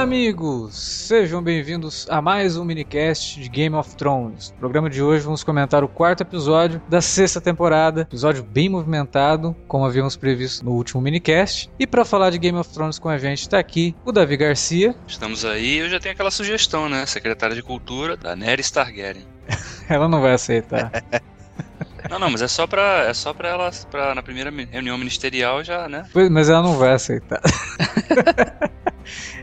Olá, amigos! Sejam bem-vindos a mais um minicast de Game of Thrones. No programa de hoje vamos comentar o quarto episódio da sexta temporada, episódio bem movimentado, como havíamos previsto no último minicast. E para falar de Game of Thrones com a gente está aqui o Davi Garcia. Estamos aí, eu já tenho aquela sugestão, né? Secretária de Cultura da Nery Targaryen. Ela não vai aceitar. Não, não, mas é só pra, é só pra ela, pra, na primeira reunião ministerial já, né? Mas ela não vai aceitar.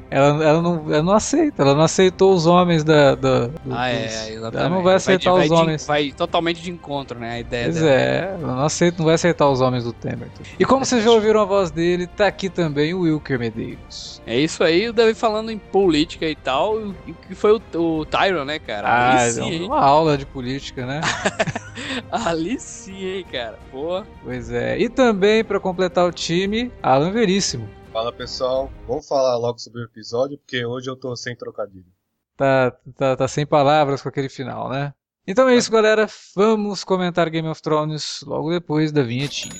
Ela, ela, não, ela não aceita, ela não aceitou os homens da. da do, ah, é, exatamente. Ela não vai aceitar vai os vai homens. De, vai totalmente de encontro, né? A ideia pois dela. é, ela não, aceita, não vai aceitar os homens do Temer. E como vocês já ouviram a voz dele, tá aqui também o Wilker Medeiros. É isso aí, o Davi falando em política e tal, que foi o, o Tyron, né, cara? Ah, Ali sim, uma aula de política, né? Ali sim, hein, cara. Pô. Pois é. E também, para completar o time, Alan Veríssimo. Fala pessoal, vamos falar logo sobre o episódio, porque hoje eu tô sem trocadilho. Tá, tá, tá sem palavras com aquele final, né? Então é isso, galera. Vamos comentar Game of Thrones logo depois da vinhetinha.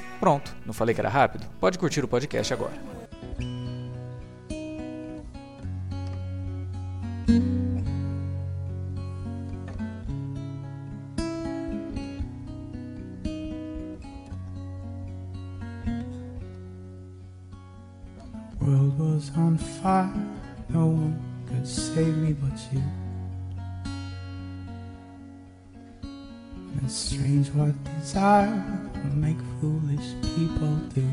Pronto, não falei que era rápido? Pode curtir o podcast agora. world was on fire, no one could save me but you. It's strange what desire will make foolish people do.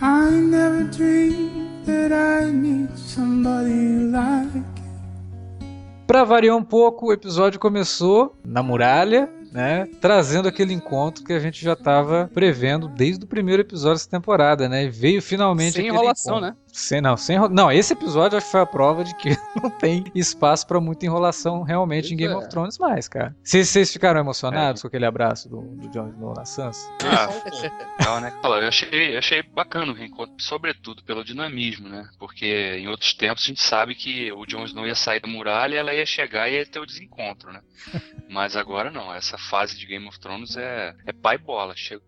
I never dreamed that I need somebody like you. Pra variar um pouco, o episódio começou na muralha, né, trazendo aquele encontro que a gente já estava prevendo desde o primeiro episódio dessa temporada, né? E veio finalmente Sem aquele enrolação, encontro. né? Sem, não, sem Não, esse episódio acho que foi a prova de que não tem espaço pra muita enrolação realmente em Pois Game é. of Thrones mais, cara. Vocês vocês ficaram emocionados com aquele abraço do, do Jon Snow na Sansa? Ah, legal, né? Eu achei, eu achei bacana o reencontro, sobretudo pelo dinamismo, né? Porque em outros tempos a gente sabe que o Jon Snow ia sair da muralha e ela ia chegar e ia ter o desencontro, né? Mas agora não, essa fase de Game of Thrones é, é pai bola. Chegou,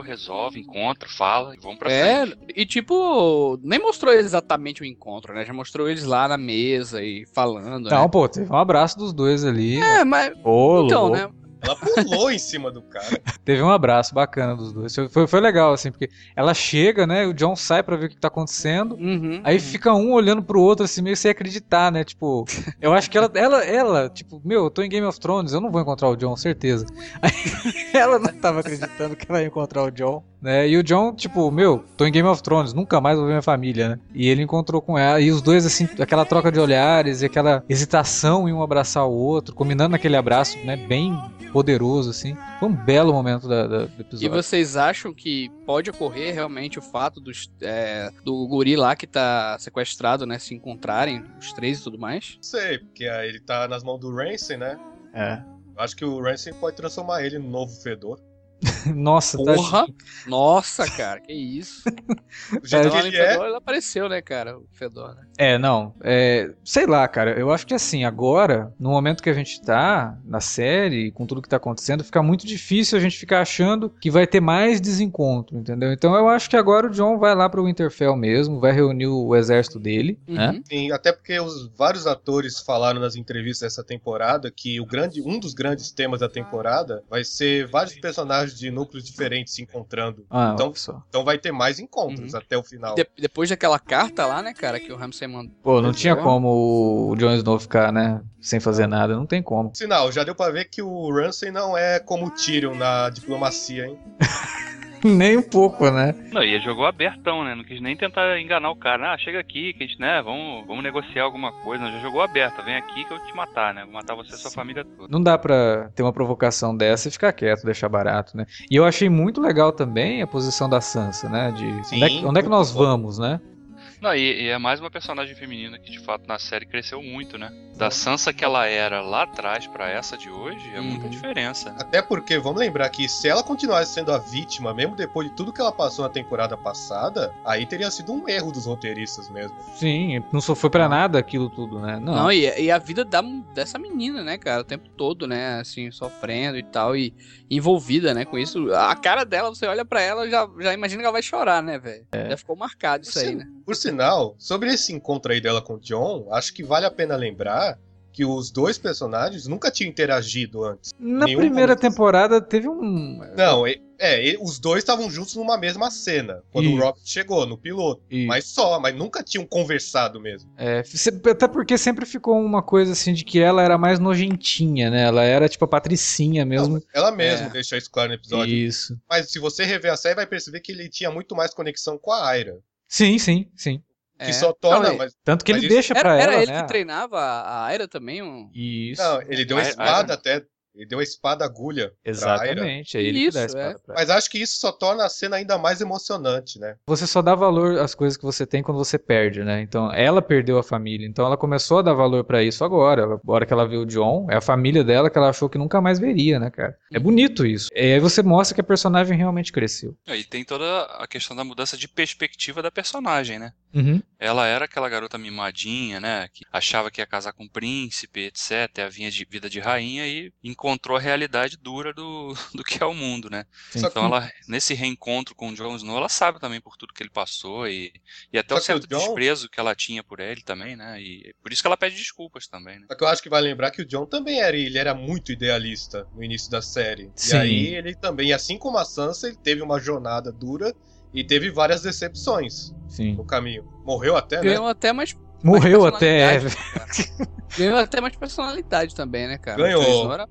resolve, encontra, fala e vamos pra É, frente. e tipo, nem mostrou exatamente o encontro, né? Já mostrou eles lá na mesa e falando, Não, né? pô, teve um abraço dos dois ali. É, mas. Ô, Então, louco. né? Ela pulou em cima do cara. Teve um abraço bacana dos dois. Foi, foi legal, assim, porque ela chega, né? E o John sai pra ver o que tá acontecendo. Uhum, Aí uhum. fica um olhando pro outro, assim, meio sem acreditar, né? Tipo, eu acho que ela, ela, ela, tipo, meu, eu tô em Game of Thrones, eu não vou encontrar o John, certeza. Aí ela não tava acreditando que ela ia encontrar o John, né? E o John, tipo, meu, tô em Game of Thrones, nunca mais vou ver minha família, né? E ele encontrou com ela, e os dois, assim, aquela troca de olhares e aquela hesitação em um abraçar o outro, combinando aquele abraço, né? Bem poderoso, assim. Foi um belo momento da- da- do E episódio. vocês acham que pode ocorrer realmente o fato dos, é, do guri lá que tá sequestrado, né? Se encontrarem, os três e tudo mais? Não sei, porque aí ele tá nas mãos do Ramsay, né? É. Acho que o Ramsay pode transformar ele no novo Fedor. Nossa, tá Porra! Nossa, cara, que isso. Jeito Lá no ele é, Fedor, ele apareceu, né, cara? O Fedor, né? É, não. É, sei lá, cara. Eu acho que assim, agora, no momento que a gente tá na série, com tudo que tá acontecendo, fica muito difícil a gente ficar achando que vai ter mais desencontro, entendeu? Então eu acho que agora o John vai lá pro Winterfell mesmo, vai reunir o exército dele, né? Uhum. Sim, até porque os vários atores falaram nas entrevistas dessa temporada que o grande, um dos grandes temas da temporada vai ser vários personagens de núcleos diferentes se encontrando. Ah, Então-. Então vai ter mais encontros Uhum. até o final. De- depois daquela carta lá, né, cara, que o Ramsay mandou. Pô, não tinha como o Jon Snow ficar, né, sem fazer nada, não tem como. Sinal, já deu pra ver que o Ramsay não é como o Tyrion na diplomacia, hein? Nem um pouco, né? Não, e ele jogou abertão, né? Não quis nem tentar enganar o cara. Ah, chega aqui, que a gente, né? Vamos, vamos negociar alguma coisa. Não, já jogou aberta. Vem aqui que eu vou te matar, né? Vou matar você e sua família toda. Não dá pra ter uma provocação dessa e ficar quieto, deixar barato, né? E eu achei muito legal também a posição da Sansa, né? De Sim, onde, é que, onde é que nós vamos, né? Não, e, e é mais uma personagem feminina que de fato na série cresceu muito, né? Da Sansa que ela era lá atrás pra essa de hoje, é muita Uhum. diferença. Até porque, vamos lembrar que se ela continuasse sendo a vítima, mesmo depois de tudo que ela passou na temporada passada, aí teria sido um erro dos roteiristas mesmo. Sim, não só foi pra nada aquilo tudo, né? Não. Não, e, e a vida da, dessa menina, né, cara, o tempo todo, né, assim, sofrendo e tal, e envolvida, né, com isso. A cara dela, você olha pra ela, já, já imagina que ela vai chorar, né, velho? Já ficou marcado isso aí, Sim. né? Por sinal, sobre esse encontro aí dela com o John, acho que vale a pena lembrar que os dois personagens nunca tinham interagido antes. Na nenhum primeira momento. temporada teve um. Não, é, é, os dois estavam juntos numa mesma cena, quando Isso. o Robert chegou, no piloto. Isso. Mas só, mas nunca tinham conversado mesmo. É, até porque sempre ficou uma coisa assim de que ela era mais nojentinha, né? Ela era tipo a patricinha mesmo. Não, ela mesma É. deixou isso claro no episódio. Isso. Mas se você rever a série, vai perceber que ele tinha muito mais conexão com a Aira. Sim, sim, sim. Que É. só torna. Não, mas, Tanto que Mas ele isso- deixa pra Era, ela, era ele né? que treinava a Aira também? Um... Isso. não, ele deu a Aira- espada até. Ele deu a espada agulha. pra Aira. Exatamente. É ele que dá a Isso, espada pra ela. Mas acho que isso só torna a cena ainda mais emocionante, né? Você só dá valor às coisas que você tem quando você perde, né? Então, ela perdeu a família. Então, ela começou a dar valor pra isso agora. A hora que ela viu o John, é a família dela que ela achou que nunca mais veria, né, cara? É bonito isso. E aí você mostra que a personagem realmente cresceu. E tem toda a questão da mudança de perspectiva da personagem, né? Uhum. Ela era aquela garota mimadinha, né? Que achava que ia casar com um príncipe, etc. A vinha de vida de rainha e encontrou a realidade dura do, do que é o mundo, né? Sim. Então ela, nesse reencontro com o Jon Snow, ela sabe também por tudo que ele passou e, e até Só o certo o Jon- desprezo que ela tinha por ele também, né? E por isso que ela pede desculpas também, né? Só que eu acho que vai lembrar que o John também era, ele era muito idealista no início da série. Sim. E aí ele também, assim como a Sansa, ele teve uma jornada dura e teve várias decepções Sim. no caminho. Morreu até, né? Ganhou até mais. Morreu até. personalidade, Ganhou até mais personalidade também, né, cara? Ganhou. Era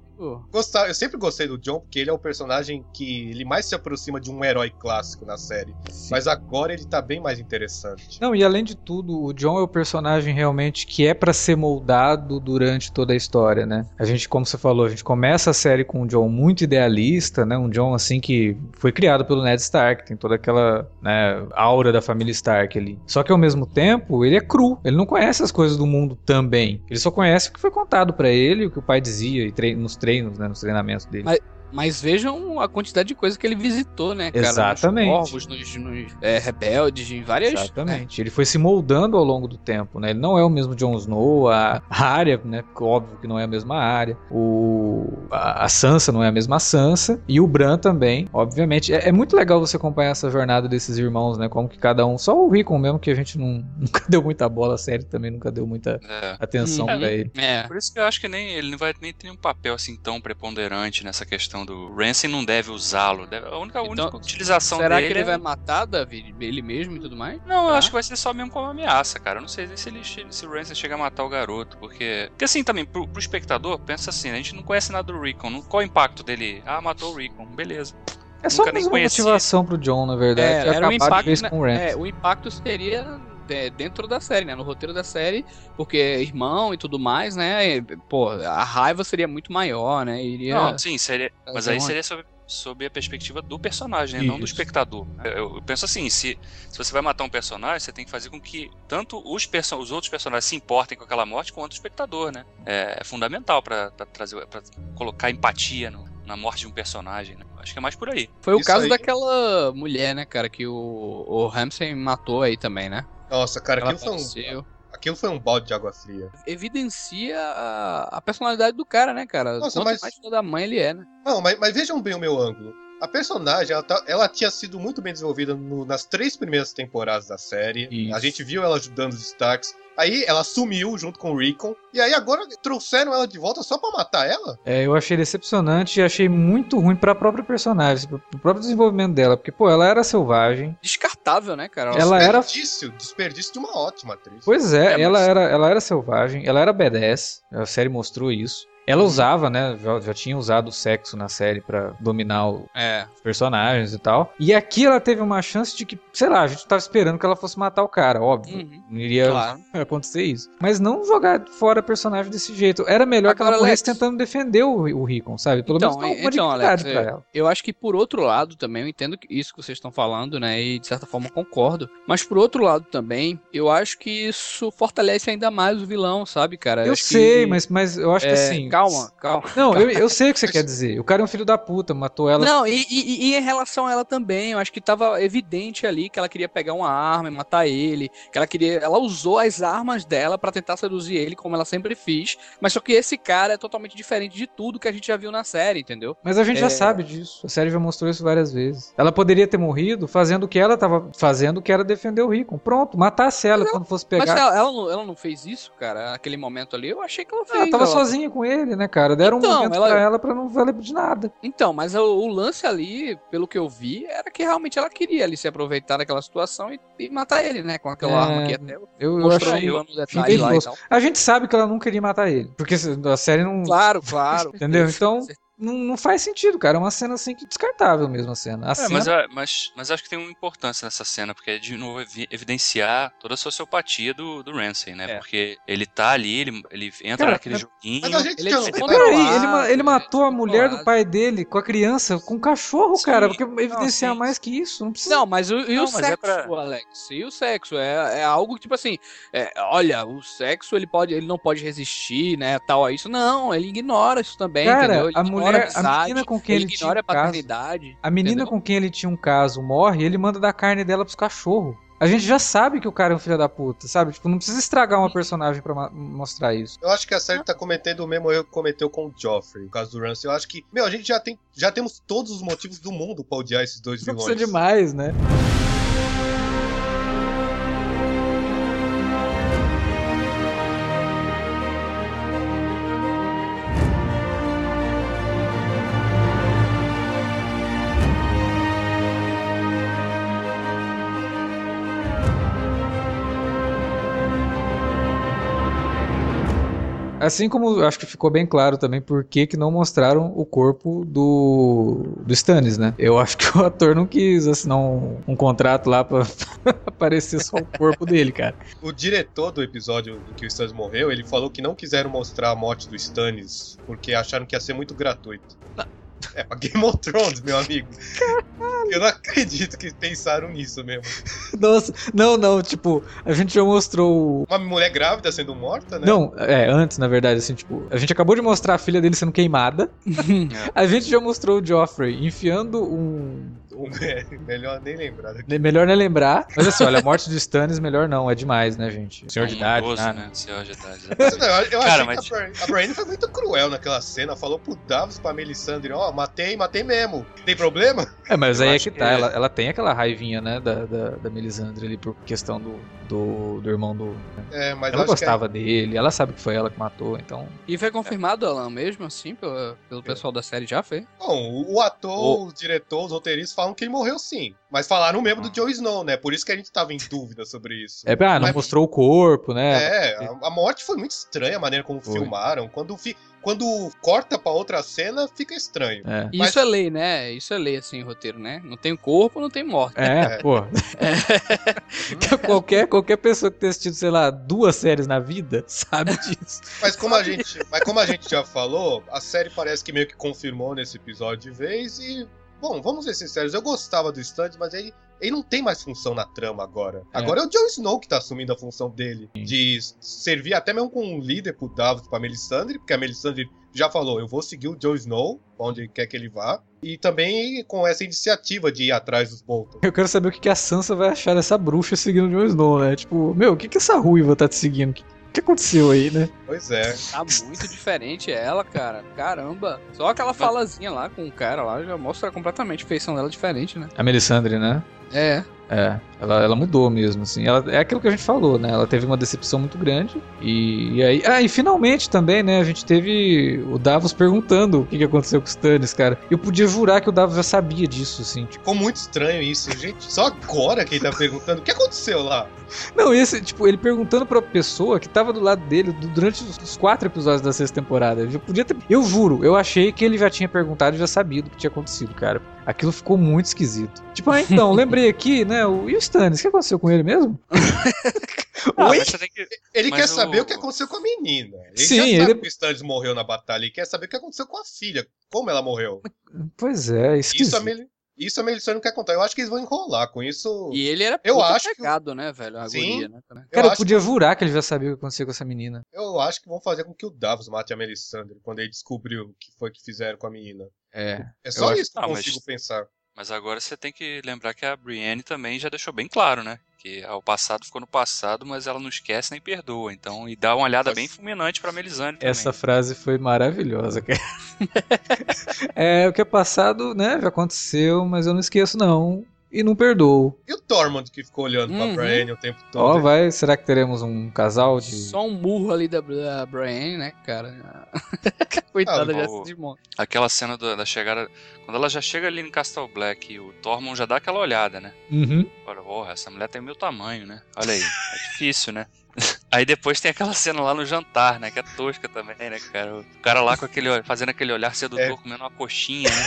Gostar, eu sempre gostei do John porque ele é o personagem que ele mais se aproxima de um herói clássico na série. Mas agora ele tá bem mais interessante. Não, e além de tudo, o John é o personagem realmente que é pra ser moldado durante toda a história, né? A gente, como você falou, a gente começa a série com um John muito idealista, né? Um John assim que foi criado pelo Ned Stark, tem toda aquela né, aura da família Stark ali. Só que ao mesmo tempo, ele é cru, ele não conhece as coisas do mundo também. Ele só conhece o que foi contado pra ele, o que o pai dizia e nos treinos, né, nos treinamentos dele. Mas- Mas vejam a quantidade de coisa que ele visitou, né, cara? Exatamente. Nos corvos, nos, nos, é, rebeldes, em várias. né? Exatamente. Ele foi se moldando ao longo do tempo, né? Ele não é o mesmo Jon Snow, a área, né? porque Óbvio que não é a mesma área. O a, Sansa não é a mesma Sansa e o Bran também, obviamente. É, é muito legal você acompanhar essa jornada desses irmãos, né? Como que cada um, só o Rickon mesmo que a gente não, nunca deu muita bola, a série também nunca deu muita É. atenção Uhum. pra ele. É. Por isso que eu acho que nem ele não vai nem ter um papel assim tão preponderante nessa questão do Ramsay não deve usá-lo. A única, a Então, única utilização Será dele que ele é- vai matar David, ele mesmo e tudo mais? Não, eu acho que vai ser só mesmo como ameaça, cara. Eu não sei nem se ele se o Ramsay chega a matar o garoto, porque porque assim também pro, pro espectador pensa assim, a gente não conhece nada do Rickon, não- qual o impacto dele? Ah, matou o Rickon, beleza. É só uma motivação pro John, na verdade. É, era impacto, o Ramsay. É, o impacto seria é, dentro da série, né? No roteiro da série, porque é irmão e tudo mais, né? E, pô, a raiva seria muito maior, né? Iria. Não, sim, seria, mas aí seria sob, sob a perspectiva do personagem, né, não do espectador. Eu, eu penso assim, se, se você vai matar um personagem, você tem que fazer com que tanto os, perso os outros personagens se importem com aquela morte, quanto o espectador, né? É, é fundamental pra pra trazer, para colocar empatia no- na morte de um personagem. Né? Acho que é mais por aí. Foi o Isso caso aí- daquela mulher, né, cara, que o, o Ramsay matou aí também, né? Nossa, cara, aquilo foi, um, aquilo foi um balde de água fria. Evidencia a, a personalidade do cara, né, cara? Nossa, Quanto mas- mais filho da mãe ele é, né? Não, mas, mas vejam bem o meu ângulo. A personagem, ela, tá- ela tinha sido muito bem desenvolvida no- nas três primeiras temporadas da série. Isso. A gente viu ela ajudando os Starks. Aí ela sumiu junto com o Rickon. E aí agora trouxeram ela de volta só pra matar ela? É, eu achei decepcionante e achei muito ruim pra própria personagem, pro próprio desenvolvimento dela, porque, pô, ela era selvagem. Descartável, né, cara? Ela era- Desperdício, desperdício de uma ótima atriz. Pois é, É, ela, mas- era, ela era selvagem, ela era badass, a série mostrou isso. Ela usava, né? Já, já tinha usado o sexo na série pra dominar É. os personagens e tal. E aqui ela teve uma chance de que, sei lá, a gente tava esperando que ela fosse matar o cara, óbvio. Uhum. Não iria Claro. acontecer isso. Mas não jogar fora personagem desse jeito. Era melhor que ela Agora, morresse Alex- tentando defender o, o Rickon, sabe? Pelo Então, menos uma então, Alex, pra é, ela. Eu acho que por outro lado também, eu entendo que isso que vocês estão falando, né? E de certa forma concordo. Mas por outro lado também, eu acho que isso fortalece ainda mais o vilão, sabe, cara? Eu sei, que- mas, mas eu acho que é, assim. Calma, calma. Não, eu, eu sei o que você quer dizer. O cara é um filho da puta, matou ela. Não, e, e- e em relação a ela também, eu acho que tava evidente ali que ela queria pegar uma arma e matar ele, que ela queria, ela usou as armas dela pra tentar seduzir ele, como ela sempre fez, mas só que esse cara é totalmente diferente de tudo que a gente já viu na série, entendeu? Mas a gente já É. sabe disso. A série já mostrou isso várias vezes. Ela poderia ter morrido fazendo o que ela tava fazendo, que era defender o Rickon. Pronto, matasse ela quando fosse Mas pegar. ela, ela não, ela não fez isso, cara, naquele momento ali, eu achei que ela fez. Ela tava ela- sozinha com ele, né, cara? Deram Então, um momento ela- pra ela pra não valer de nada. Então, mas o, o lance ali, pelo que eu vi, era que realmente ela queria ali se aproveitar daquela situação e, e matar ele, né, com aquela É, arma que até Eu, eu no detalhe bem lá e tal. A gente sabe que ela não queria matar ele. Porque a série não. Claro, claro. Entendeu? Então, não, não faz sentido, cara. É uma cena assim que descartável mesmo a cena. A É, cena mas, eu- mas, mas acho que tem uma importância nessa cena, porque é de novo evi- evidenciar toda a sociopatia do, do Ramsey, né? É. Porque ele tá ali, ele, ele entra Cara, naquele mas- joguinho. Mas a gente Ele é não descontrolado. Peraí, ele, ele né? matou a mulher do Descontrolado. pai dele com a criança, com um cachorro, Sim, cara. Porque não, evidenciar sim. mais que isso. Não precisa. Não, mas o, e Não, o mas é sexo, pra- Alex? E o sexo? É, é algo que, tipo assim, é, olha, o sexo ele pode, ele não pode resistir, né, tal a isso. Não, ele ignora isso também, Cara, entendeu? Ele a ignora mulher, a menina com quem ele ele, tinha ignora um a caso, paternidade. a menina entendeu? com quem ele tinha um caso morre, ele manda dar carne dela pros cachorros. A gente já sabe que o cara é um filho da puta, sabe? Tipo, não precisa estragar uma personagem pra ma- mostrar isso. Eu acho que a série tá cometendo o mesmo erro que cometeu com o Joffrey, no caso do Ramsay. Eu acho que, meu, a gente já tem, já temos todos os motivos do mundo pra odiar esses dois Não vilões. precisa demais, né? Assim como acho que ficou bem claro também por que, que não mostraram o corpo do, do Stannis, né? Eu acho que o ator não quis assinar um, um contrato lá pra aparecer só o corpo dele, cara. O diretor do episódio em que o Stannis morreu, ele falou que não quiseram mostrar a morte do Stannis porque acharam que ia ser muito gratuito. É pra Game of Thrones, meu amigo. Eu não acredito que pensaram nisso mesmo. Nossa, não, não, tipo, a gente já mostrou. Uma mulher grávida sendo morta, né? Não, é, antes, na verdade, assim, tipo, a gente acabou de mostrar a filha dele sendo queimada. A gente já mostrou o Joffrey enfiando um. É, melhor nem lembrar daqui. Melhor nem lembrar. Mas assim, olha, a morte do Stannis, melhor não, é demais, né, gente? Senhor de idade, nada. né? Senhor de idade. Não, Eu, eu Cara, mas- que a Brienne, foi muito cruel naquela cena. Falou pro Davos, pra Melisandre, ó, matei, matei mesmo. Tem problema? É, mas Eu aí é que que tá, é. ela, ela tem aquela raivinha, né, da, da, da Melisandre ali por questão do, do, do irmão do. É, mas ela gostava dele, ela sabe que foi ela que matou, então. E foi confirmado, Alan, mesmo assim, pelo, pelo pessoal da série já foi? Bom, o, o ator, o diretor, os roteiristas falam que ele morreu sim. Mas falaram mesmo do Jon Snow, né? Por isso que a gente tava em dúvida sobre isso. É, ah, não Mas- mostrou o corpo, né? É, a, a morte foi muito estranha a maneira como Foi. filmaram. Quando, fi- quando corta pra outra cena, fica estranho. É. Mas- Isso é lei, né? Isso é lei, assim, roteiro, né? Não tem corpo, não tem morte. É, É. pô. qualquer, qualquer pessoa que tenha assistido, sei lá, duas séries na vida sabe disso. Mas como a gente, mas como a gente já falou, a série parece que meio que confirmou nesse episódio de vez e bom, vamos ser sinceros, eu gostava do Stannis, mas ele ele não tem mais função na trama agora. É. Agora é o Jon Snow que tá assumindo a função dele. De servir até mesmo como um líder pro Davos, pra Melisandre, porque a Melisandre já falou, eu vou seguir o Jon Snow, pra onde quer que ele vá. E também com essa iniciativa de ir atrás dos Bolton. Eu quero saber o que a Sansa vai achar dessa bruxa seguindo o Jon Snow, né? Tipo, meu, o que que essa ruiva tá te seguindo? O que, que aconteceu aí, né? Pois é. Tá muito diferente ela, cara. Caramba. Só aquela falazinha lá com o cara lá já mostra completamente a feição dela diferente, né? A Melisandre, né? É. É. Ela, ela mudou mesmo, assim. Ela, é aquilo que a gente falou, né? Ela teve uma decepção muito grande. E, e aí. Ah, e finalmente também, né? A gente teve o Davos perguntando o que, que aconteceu com os Stannis, cara. Eu podia jurar que o Davos já sabia disso, assim. Tipo, Ficou muito estranho isso, gente. Só agora que ele tá perguntando o que aconteceu lá. não, esse, tipo, ele perguntando pra pessoa que tava do lado dele du- durante os, quatro episódios da sexta temporada. Eu podia ter. Eu juro, eu achei que ele já tinha perguntado e já sabia do que tinha acontecido, cara. Aquilo ficou muito esquisito. Tipo, ah, então, lembrei aqui, né? O, e o Stannis? O que aconteceu com ele mesmo? Ah, Oi? mas que. Ele Mas quer saber o- o que aconteceu com a menina. Ele Sim, já sabe ele- que o Stannis morreu na batalha. Ele quer saber o que aconteceu com a filha. Como ela morreu. Pois é, Isso esquisito. a, Mel... isso a Melisandre não quer contar. Eu acho que eles vão enrolar com isso. E ele era Eu acho que- pegado, né, velho? A Sim. guria, né? Cara, eu, acho podia jurar que ele já sabia o que aconteceu com essa menina. Eu acho que vão fazer com que o Davos mate a Melisandre quando ele descobriu o que foi que fizeram com a menina. É. É só acho- isso que eu Ah, mas- consigo pensar. Mas agora você tem que lembrar que a Brienne também já deixou bem claro, né? Que o passado ficou no passado, mas ela não esquece nem perdoa. Então, e dá uma olhada bem fulminante pra Melisandre também. Essa frase foi maravilhosa, cara. é, o que é passado, né, já aconteceu, mas eu não esqueço, não. E não perdoo. E o Tormund que ficou olhando Uhum. pra Brienne o tempo todo? Ó, vai, será que teremos um casal de. Só um murro ali da, da Brienne, né, cara? Coitada, Ah, o- se desmonta. Aquela cena do- da chegada. Quando ela já chega ali em Castle Black e o Tormund já dá aquela olhada, né? Uhum. Olha, porra, essa mulher tem o meu tamanho, né? Olha aí, é difícil, né? Aí depois tem aquela cena lá no jantar, né? Que é tosca também, né, cara? O cara lá com aquele, fazendo aquele olhar sedutor, É. comendo uma coxinha, né?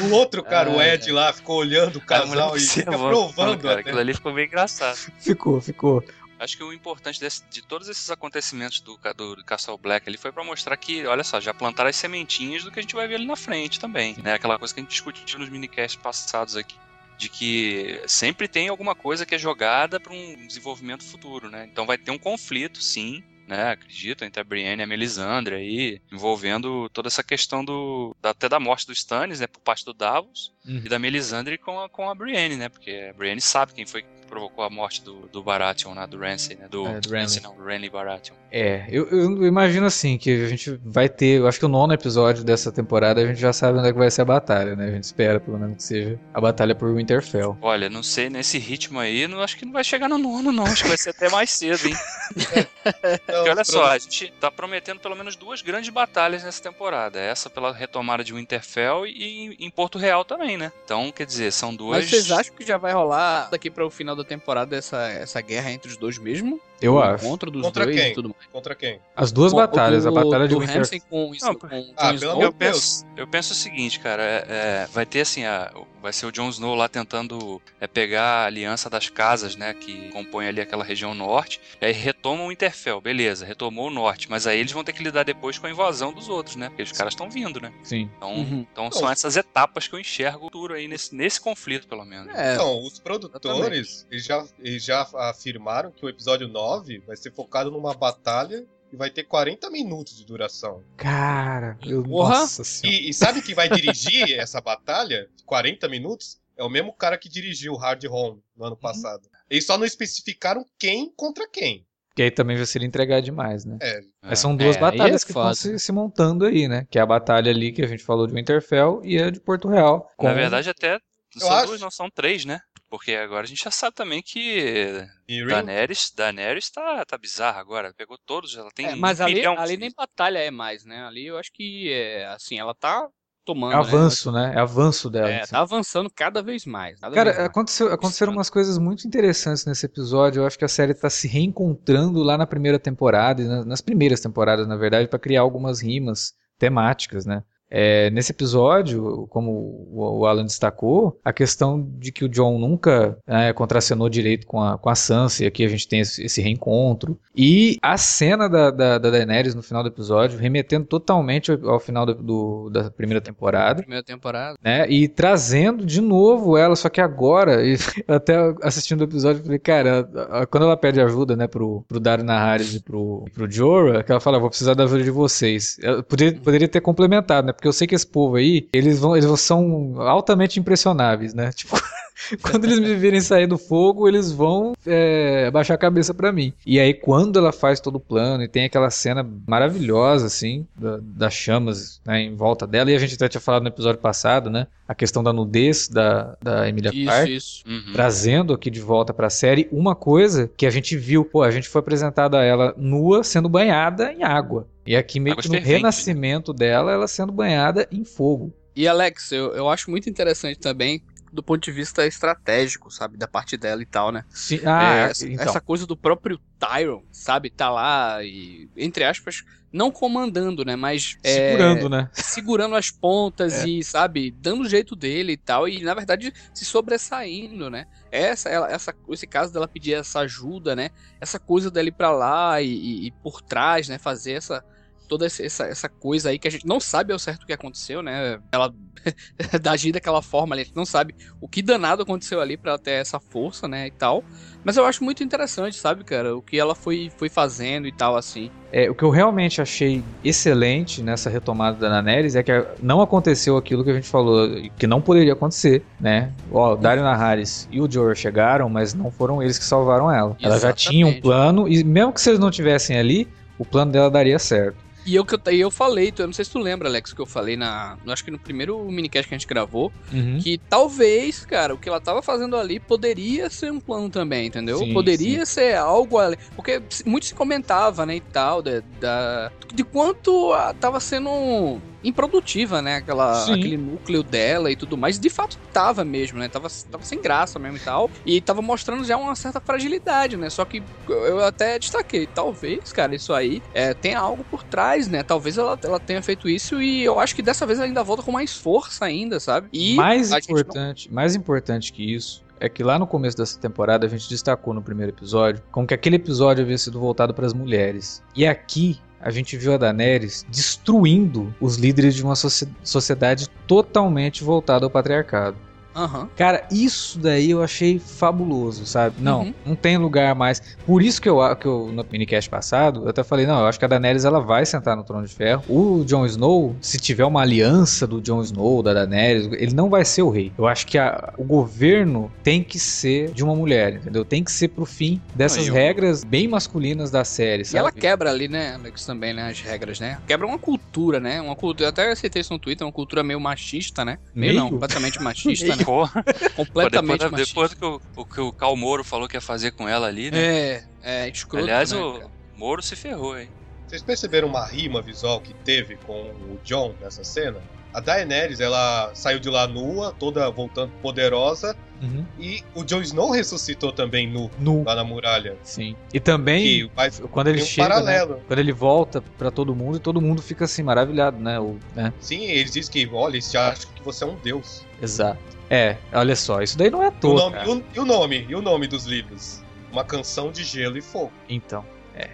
O outro cara, o Ed lá, ficou olhando o casal e fica observando, provando cara, até. Aquilo ali ficou bem engraçado. Ficou, ficou. Acho que o importante desse- de todos esses acontecimentos do, do Castle Black ali foi pra mostrar que, olha só, já plantaram as sementinhas do que a gente vai ver ali na frente também. Né? Aquela coisa que a gente discutiu nos minicasts passados aqui. De que sempre tem alguma coisa que é jogada para um desenvolvimento futuro, né? Então vai ter um conflito, sim, né? Acredito, entre a Brienne e a Melisandre aí, envolvendo toda essa questão do. até da morte dos Stannis, né? Por parte do Davos, Uhum. e da Melisandre com a, com a Brienne, né? Porque a Brienne sabe quem foi que provocou a morte do, do Baratheon, né? Do Ramsay, né? Do, É, do Ramsay não, do Renly Baratheon. É, eu, eu imagino assim que a gente vai ter. Eu acho que o nono episódio dessa temporada a gente já sabe onde é que vai ser a batalha, né? A gente espera pelo menos que seja a batalha por Winterfell. Olha, não sei, nesse ritmo aí, não, acho que não vai chegar no nono, não. Acho que vai ser até mais cedo, hein? Então, Porque olha só, pronto. a gente tá prometendo pelo menos duas grandes batalhas nessa temporada. Essa pela retomada de Winterfell e em Porto Real também, né? Então, quer dizer, são duas. Mas vocês acham que já vai rolar daqui para o final da temporada essa, essa guerra entre os dois mesmo? Eu O acho. encontro dos Contra dois quem? e tudo mais. Contra quem? As duas O- batalhas, o a batalha de do Winterfell. Ramsay com, isso, Não, com Ah, Jon pelo Snow. amor Eu de Deus. penso, eu penso o seguinte, cara, é- é, vai ter assim, a- vai ser o Jon Snow lá tentando é, pegar a aliança das casas, né, que compõem ali aquela região norte, e aí retomam o Interfell, beleza, retomou o norte, mas aí eles vão ter que lidar depois com a invasão dos outros, né, porque os caras estão vindo, né, Sim. então, Uhum. então são essas etapas que eu enxergo o futuro aí nesse, nesse conflito, pelo menos. É, Então, os produtores eles já, eles já afirmaram que o episódio 9 vai ser focado numa batalha e vai ter 40 minutos de duração. Cara, eu, Porra. nossa senhora. E, e sabe quem vai dirigir essa batalha de 40 minutos? É o mesmo cara que dirigiu o Hard Home no ano passado. Eles só não especificaram quem contra quem. Que aí também vai ser entregar demais, né? É, Mas são duas É, batalhas é que estão se, se montando aí, né? Que é a batalha ali que a gente falou de Winterfell e a de Porto Real. Na com- verdade, até são acho- duas, não são três, né? Porque agora a gente já sabe também que e Ring- Daenerys, Daenerys tá, tá bizarra agora. Pegou todos, ela tem É, mas um ali, milhão ali nem batalha é mais, né? Ali eu acho que, é, assim, ela tá tomando, É avanço, né? É avanço né? dela. É, assim. tá avançando cada vez mais. cada Cara, vez mais. aconteceu, aconteceram umas coisas muito interessantes nesse episódio. Eu acho que a série tá se reencontrando lá na primeira temporada, e na- nas primeiras temporadas, na verdade, para criar algumas rimas temáticas, né? É, nesse episódio, como o, Alan destacou, a questão de que o John nunca né, contracenou direito com a, com a Sansa, e aqui a gente tem esse, esse reencontro. E a cena da, da, da Daenerys no final do episódio, remetendo totalmente ao, ao final do- do- da primeira temporada Primeira temporada. né? E trazendo de novo ela, só que agora, até assistindo o episódio, eu falei, cara, a- a- quando ela pede ajuda, né, pro, pro Dario Naharis e pro, pro Jorah, que ela fala, vou precisar da ajuda de vocês. Ela poderia, poderia ter complementado, né? Porque eu sei que esse povo aí, eles vão, eles são altamente impressionáveis, né? Tipo, quando eles me virem sair do fogo, eles vão é, baixar a cabeça pra mim. E aí, quando ela faz todo o plano e tem aquela cena maravilhosa, assim, da- das chamas né, em volta dela, e a gente até tinha falado no episódio passado, né? A questão da nudez da, da Emilia Isso, Clarke isso. Uhum. trazendo aqui de volta pra série uma coisa que a gente viu, pô, a gente foi apresentado a ela nua sendo banhada em água. E aqui meio que no ferventes, renascimento dela, ela sendo banhada em fogo. E Alex, eu, eu acho muito interessante também do ponto de vista estratégico, sabe, da parte dela e tal, né? Sim, É, ah, essa, então. essa coisa do próprio Tyron, sabe, tá lá e entre aspas não comandando, né, mas é, segurando, né? segurando as pontas e, sabe, dando o jeito dele e tal, e na verdade se sobressaindo, né? Essa, ela, essa, esse caso dela pedir essa ajuda, né? Essa coisa dela ir pra lá e, e- e por trás, né? Fazer essa. Toda essa, essa, coisa aí que a gente não sabe ao certo o que aconteceu, né? Ela da agir daquela forma ali, a gente não sabe o que danado aconteceu ali pra ela ter essa força, né? E tal. Mas eu acho muito interessante, sabe, cara? O que ela foi, foi fazendo e tal, assim. É, o que eu realmente achei excelente nessa retomada da Daenerys é que não aconteceu aquilo que a gente falou, que não poderia acontecer, né? Ó, o Dario Naharis e o Jorah chegaram, mas não foram eles que salvaram ela. Ela já tinha um Exatamente. plano, e mesmo que se eles não tivessem ali, o plano dela daria certo. E eu, e eu falei, eu não sei se tu lembra, Alex, que eu falei na. Acho que no primeiro minicast que a gente gravou, Uhum. que talvez, cara, o que ela tava fazendo ali poderia ser um plano também, entendeu? Sim, poderia ser algo ali. Porque muito se comentava, né, e tal, da, da- de quanto ah, tava sendo improdutiva, né, aquela, Sim. aquele núcleo dela e tudo mais. De fato tava mesmo, né, tava, tava sem graça mesmo e tal. E tava mostrando já uma certa fragilidade, né, só que eu até destaquei, talvez, cara, isso aí é, tenha algo por trás, né, talvez ela, ela tenha feito isso e eu acho que dessa vez ela ainda volta com mais força ainda, sabe? E mais gente não- importante, mais importante que isso é que lá no começo dessa temporada a gente destacou no primeiro episódio como que aquele episódio havia sido voltado para as mulheres. E aqui a gente viu a Daenerys destruindo os líderes de uma socie- sociedade totalmente voltada ao patriarcado. Aham. Cara, isso daí eu achei fabuloso, sabe? Não, Uhum. não tem lugar mais. Por isso que eu, que eu no minicast passado, eu até falei, não, eu acho que a Daenerys ela vai sentar no trono de ferro. O Jon Snow, se tiver uma aliança do Jon Snow, da Daenerys, ele não vai ser o rei. Eu acho que a- o governo tem que ser de uma mulher, entendeu? Tem que ser pro fim dessas eu- regras bem masculinas da série, E sabe? ela quebra ali, né, Alex, também, né, as regras, né? Quebra uma cultura, né? Uma cultura, eu até citei isso no Twitter, uma cultura meio machista, né? Meio, Meio? não, completamente machista, né? Pô, Completamente depois, depois que o, o que o Cal Moro falou que ia fazer com ela ali, né? É, é, escroto, Aliás, né, o cara? Moro se ferrou, hein? Vocês perceberam uma rima visual que teve com o John nessa cena? A Daenerys, ela saiu de lá nua, toda voltando poderosa, Uhum. e o Jon Snow ressuscitou também nu, Nu. lá na muralha. Sim. E também, Que quando ele um chega, né? Quando ele volta pra todo mundo, e todo mundo fica assim, maravilhado, né? O, né? Sim, eles dizem que, olha, eles já acham que você é um deus. Exato. É, olha só, isso daí não é à E o, toa, nome, cara. e, o, e o nome? E o nome dos livros? Uma canção de gelo e fogo. Então, é.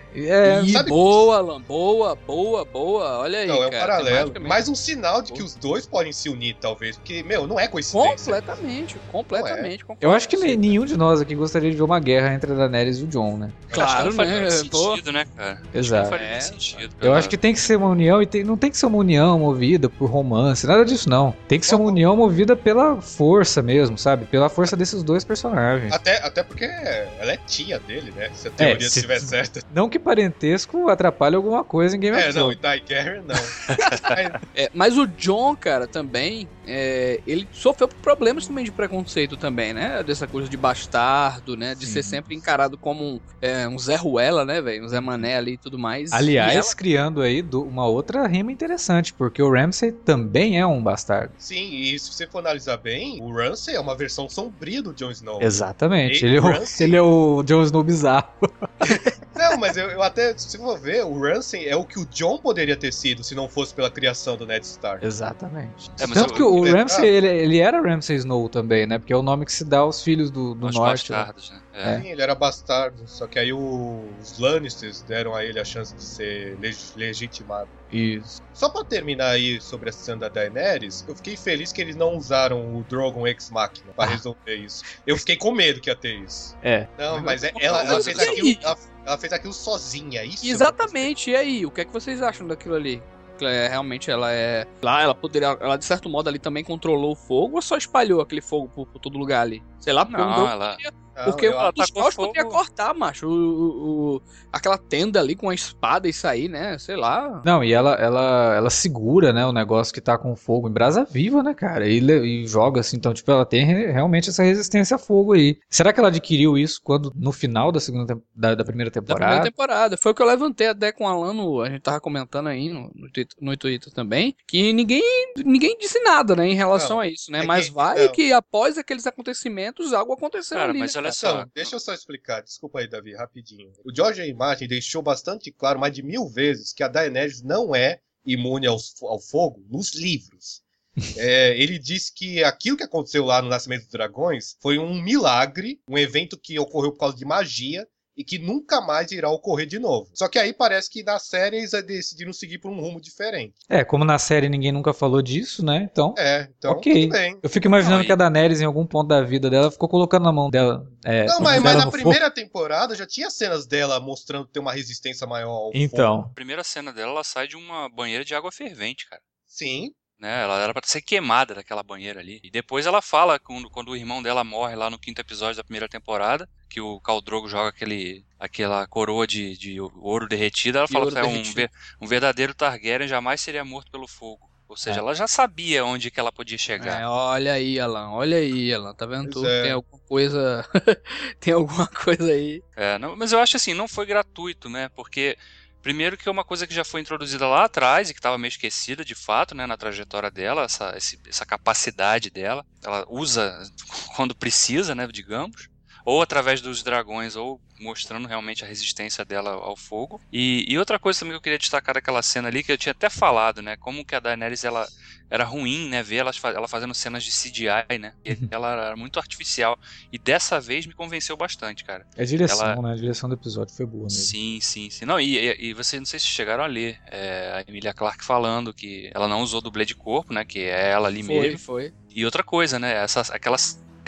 é sabe- boa, Alan, boa, boa, boa. Olha aí, Não, é um cara. paralelo. Mais um sinal de que os dois podem se unir, talvez. Porque, meu, não é coincidência. Completamente, completamente. eu acho que nenhum de nós aqui gostaria de ver uma guerra entre a Daenerys e o John, né? Claro, não né? faria Pô. sentido, né, cara? Exato. É, sentido. Eu acho que tem que ser uma união e tem- não tem que ser uma união movida por romance, nada disso não. Tem que ser uma união movida pela força mesmo, sabe? Pela força desses dois personagens. Até, até porque ela é tia dele, né? Se a teoria É, se- estiver certa. Não que parentesco atrapalhe alguma coisa em Game É, of não, Thrones. e Targaryen não. Mas, É, mas o John, cara, também, é, ele sofreu problemas também de preconceito também, né? Dessa coisa de bastardo, né? De Sim. ser sempre encarado como um, é, um Zé Ruela, né, velho? Um Zé Mané ali e tudo mais. Aliás, E criando aí do- uma outra rima interessante, porque o Ramsay também é um bastardo. sim, e se você for analisar bem, o Ramsay é uma versão sombria do Jon Snow. Exatamente. E Ele é, o, Ramsay- ele é o Jon Snow bizarro. Não, mas eu, eu até, se você for ver, o Ramsay é o que o John poderia ter sido se não fosse pela criação do Ned Stark. Exatamente. É, mas Tanto eu- que o eu- Ramsay, ele, ele era Ramsay Snow também, né? Porque é o nome que se dá aos filhos do, do norte. né? bastardos, né? É. Sim, ele era bastardo, só que aí o- os Lannisters deram a ele a chance de ser leg- legitimado. Isso. Só pra terminar aí sobre a cena da Daenerys, eu fiquei feliz que eles não usaram o Drogon Ex Machina pra resolver isso. Eu fiquei com medo que ia ter isso. É. Não, mas é- ela, ela fez aquilo, ela, ela fez aquilo sozinha, isso. Exatamente, e aí? O que é que vocês acham daquilo ali? é, realmente ela é. Lá, ela poderia. Ela, de certo modo, ali também controlou o fogo ou só espalhou aquele fogo por, por todo lugar ali? Sei lá, Não, ela- Não, porque eu- o dos fogo- poderia cortar, macho. O, o- o- aquela tenda ali com a espada e sair, né? Sei lá. Não, e ela, ela, ela segura, né, o negócio que tá com fogo em brasa viva, né, cara? E, e joga assim, então, tipo, ela tem re- realmente essa resistência a fogo aí. Será que ela adquiriu isso quando no final da segunda da, da primeira Da temporada? primeira temporada. Foi o que eu levantei até com o Alan, no- a gente tava comentando aí no, no, Twitter, no Twitter também, que ninguém, ninguém disse nada, né, em relação Não, a isso, né? é Mas que- vai não. que após aqueles acontecimentos, algo aconteceu Cara, ali, mas né, só. Então, deixa eu só explicar. Desculpa aí, Davi, rapidinho. O George. R. Martin deixou bastante claro, mais de mil vezes, que a Daenerys não é imune aos- ao, fogo nos livros. É, ele disse que aquilo que aconteceu lá no Nascimento dos Dragões foi um milagre, um evento que ocorreu por causa de magia e que nunca mais irá ocorrer de novo. Só que aí parece que na série eles decidiram seguir por um rumo diferente. É, como na série ninguém nunca falou disso, né? Então, É, então Ok. tudo bem. eu fico imaginando Não, que a Daenerys, em algum ponto da vida dela, ficou colocando na mão dela. É, Não, a mas, mão mas dela na primeira temporada já tinha cenas dela mostrando ter uma resistência maior ao fogo. fogo. Então, A primeira cena dela, ela sai de uma banheira de água fervente, cara. Sim, Né? Ela era pra ser queimada daquela banheira ali. E depois ela fala, quando, quando o irmão dela morre lá no quinto episódio da primeira temporada, que o Khal Drogo joga aquele, aquela coroa de, de ouro derretida, ela fala que é um, um verdadeiro Targaryen jamais seria morto pelo fogo. Ou seja, É. ela já sabia onde que ela podia chegar. É, olha aí, Alan, olha aí, Alan, tá vendo? Tu é. Tem alguma coisa. tem alguma coisa aí. É, não- mas eu acho assim, não foi gratuito, né? Porque, primeiro que é uma coisa que já foi introduzida lá atrás e que estava meio esquecida de fato, né, na trajetória dela, essa, essa capacidade dela. Ela usa quando precisa, né, digamos. Ou através dos dragões, ou mostrando realmente a resistência dela ao fogo. E, e outra coisa também que eu queria destacar daquela cena ali, que eu tinha até falado, né? Como que a Daenerys, ela era ruim, né? Ver ela, ela fazendo cenas de CGI, né? E ela era muito artificial. E dessa vez me convenceu bastante, cara. é a direção, Ela- né? A direção do episódio foi boa mesmo. Sim, sim, sim. Não, e, e, e vocês não sei se chegaram a ler é, a Emilia Clarke falando que ela não usou dublê de corpo, né? Que é ela ali Foi, mesmo. foi. E outra coisa, né? Essa, aquela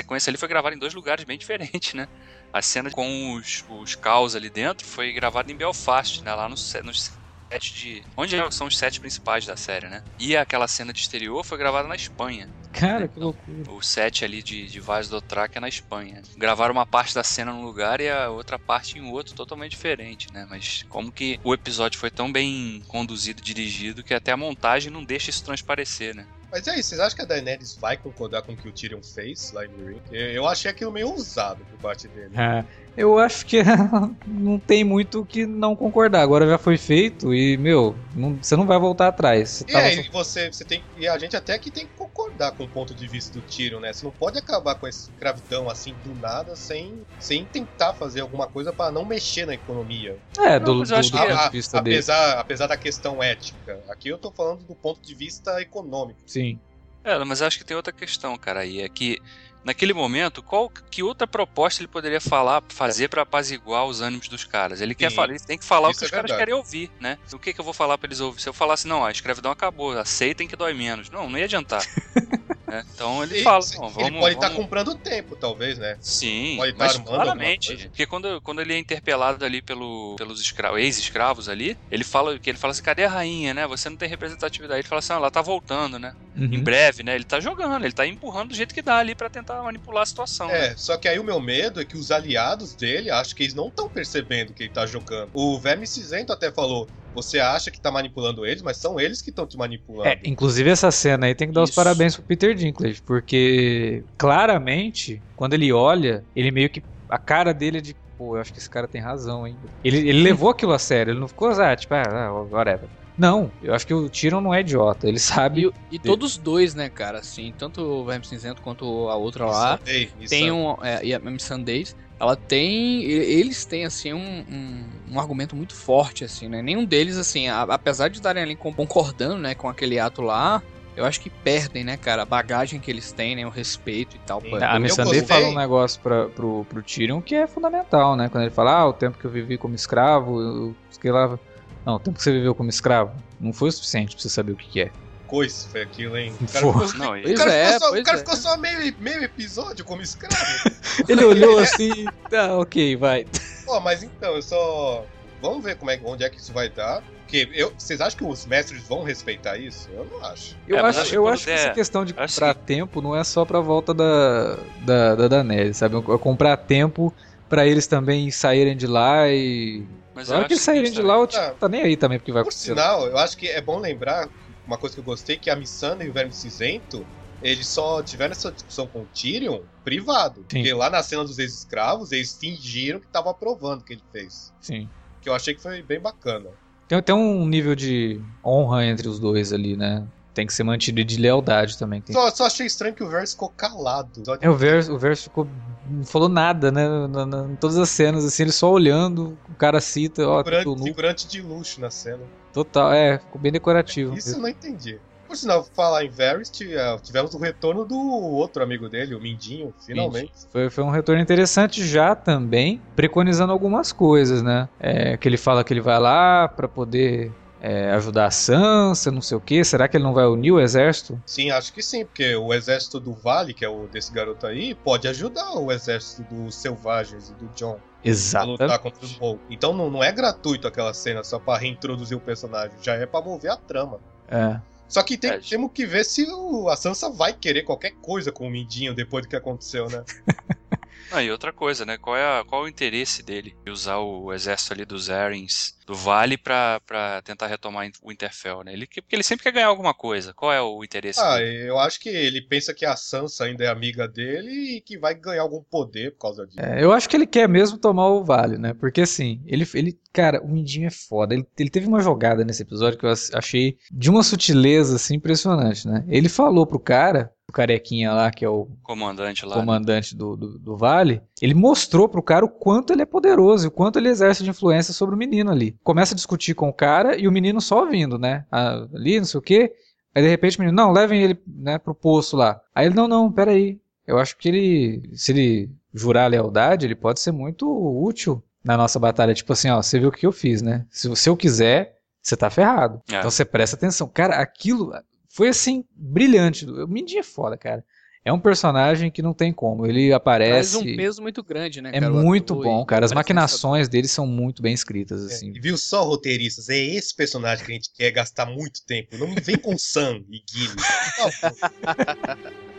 sequência ali foi gravada em dois lugares bem diferentes, né? A cena com os, os caos ali dentro foi gravada em Belfast, né? Lá no, se- no set de. Onde é- são os sets principais da série, né? E aquela cena de exterior foi gravada na Espanha. Cara, que loucura. O set ali de, de Vaz do Track é na Espanha. Gravaram uma parte da cena num lugar e a outra parte em outro totalmente diferente, né? Mas como que o episódio foi tão bem conduzido, dirigido, que até a montagem não deixa isso transparecer, né? Mas é isso, vocês acham que a Daenerys vai concordar com o que o Tyrion fez lá em Meereen? Eu, eu achei aquilo meio ousado por parte dele. É, eu acho que não tem muito o que não concordar. Agora já foi feito e, meu, não- você não vai voltar atrás. Você E tava aí, só- você, você tem. E a gente até que tem que concordar com o ponto de vista do Tyrion, né? Você não pode acabar com essa escravidão assim do nada sem, sem tentar fazer alguma coisa pra não mexer na economia. É, Não, do, mas do, do que- ponto A- de vista dele. apesar, apesar da questão ética. Aqui eu tô falando do ponto de vista econômico. Sim. É, mas eu acho que tem outra questão, cara, aí é que naquele momento, qual que outra proposta ele poderia falar, fazer pra apaziguar os ânimos dos caras? Ele quer Sim. falar, ele tem que falar o Isso que é os caras verdade. querem ouvir, né? O que que eu vou falar pra eles ouvir? Se eu falasse, não, a escravidão acabou, aceitem que dói menos. Não, não ia adiantar. né? Então ele E- fala, não, vamos, ele pode estar vamos- comprando tempo, talvez, né? Sim, Pode tá mas claramente, porque quando, quando ele é interpelado ali pelo, pelos escravos, ex-escravos ali, ele fala que ele fala assim, cadê a rainha, né? Você não tem representatividade. Ele fala assim, ah, ela tá voltando, né? Em Uhum. breve, né? Ele tá jogando, ele tá empurrando do jeito que dá ali pra tentar manipular a situação. né? É, só que aí o meu medo é que os aliados dele, acho que eles não estão percebendo que ele tá jogando. O Verme Cinzento até falou: você acha que tá manipulando eles, mas são eles que estão te manipulando. É, inclusive essa cena aí tem que dar os Isso. parabéns pro Peter Dinklage, porque claramente, quando ele olha, ele meio que. A cara dele é de. Pô, eu acho que esse cara tem razão, hein? Ele, ele levou aquilo a sério, ele não ficou, ah, tipo, ah, whatever. Não, eu acho que o Tyrion não é idiota, ele sabe. E, e todos os dois, né, cara, assim, tanto o Verme Cinzento quanto a outra lá, isso tem um. É, e a Miss Sundays, ela tem. e- Eles têm, assim, um, um, um argumento muito forte, assim, né? Nenhum deles, assim, a- apesar de estarem ali concordando, né, com aquele ato lá. Eu acho que perdem, né, cara, a bagagem que eles têm, né, o respeito e tal. Sim. pô. A Missandei fala um negócio pra, pro, pro Tyrion que é fundamental, né? Quando ele fala, ah, o tempo que eu vivi como escravo, eu fiquei lá. Não, o tempo que você viveu como escravo não foi o suficiente pra você saber o que, que é. Coisa foi aquilo, hein? O cara, ficou, Não, o cara é, ficou só, o cara é. ficou só meio, meio episódio como escravo. Ele olhou assim, tá, ok, vai. Ó, mas então, eu só. Vamos ver como é, onde é que isso vai dar. Porque eu, vocês acham que os mestres vão respeitar isso? Eu não acho. Eu É, acho, acho que eu acho que essa questão de comprar tempo não é só pra volta da, da, da Daenerys, sabe? É comprar tempo pra eles também saírem de lá e. Mas Na eu hora que eles saírem que de lá, o tipo, Ah. tá nem aí também porque vai Por acontecer. sinal, eu acho que é bom lembrar uma coisa que eu gostei, que a Missandei e o Verme Cinzento, eles só tiveram essa discussão com o Tyrion privado. Sim. Porque lá na cena dos ex-escravos, eles fingiram que estavam aprovando o que ele fez. Sim. Que eu achei que foi bem bacana. Tem, tem um nível de honra entre os dois ali, né? Tem que ser mantido de lealdade também. Só, só achei estranho que o Verse ficou calado. É, o verso, o verso ficou. Não falou nada, né? Na- na- em todas as cenas, assim, ele só olhando, o cara cita, ó, figurante, nu. figurante de luxo na cena. Total, é, ficou bem decorativo. Isso eu não entendi. Por sinal, falar em Varys, eh, tivemos o retorno do outro amigo dele, o Mindinho, finalmente. Foi, foi um retorno interessante já também, preconizando algumas coisas, né? É, que ele fala que ele vai lá pra poder é, ajudar a Sansa, não sei o que. Será que ele não vai unir o exército? Sim, acho que sim, porque o exército do Vale, que é o desse garoto aí, pode ajudar o exército dos selvagens e do John a Exato. lutar contra os Bolton. Então não, não é gratuito aquela cena só pra reintroduzir o personagem, já é pra mover a trama. É. Só que tem- É, temos que ver se o- a Sansa vai querer qualquer coisa com o Mindinho depois do que aconteceu, né? Ah, e outra coisa, né? Qual é, a- qual é o interesse dele de usar o exército ali dos Arryns do Vale pra, pra tentar retomar o Winterfell, né? Ele, porque ele sempre quer ganhar alguma coisa. Qual é o interesse Ah, dele? eu acho que ele pensa que a Sansa ainda é amiga dele e que vai ganhar algum poder por causa disso. É, eu acho que ele quer mesmo tomar o vale, né? Porque assim, ele, ele cara, o Mindinho é foda. Ele, ele teve uma jogada nesse episódio que eu achei de uma sutileza assim impressionante, né? Ele falou pro cara, carequinha lá, que é o Comandante lá. né? comandante do, do, do vale, ele mostrou pro cara o quanto ele é poderoso e o quanto ele exerce de influência sobre o menino ali. Começa a discutir com o cara e o menino só ouvindo, né? Ah, ali, não sei o quê. Aí de repente o menino, não, levem ele né, pro poço lá. Aí ele, não, não, peraí. Eu acho que ele, se ele jurar lealdade, ele pode ser muito útil na nossa batalha. Tipo assim, ó, você viu o que eu fiz, né? Se você eu quiser, você tá ferrado. É. Então você presta atenção. Cara, aquilo foi assim, brilhante. O Mindinho é foda, cara. É um personagem que não tem como. Ele Traz aparece. um peso muito grande, né, É cara? muito bom, e cara. As maquinações dele são muito bem escritas, assim. E viu só, roteiristas? É esse personagem que a gente quer gastar muito tempo. Não me vem com Sam e Gilly.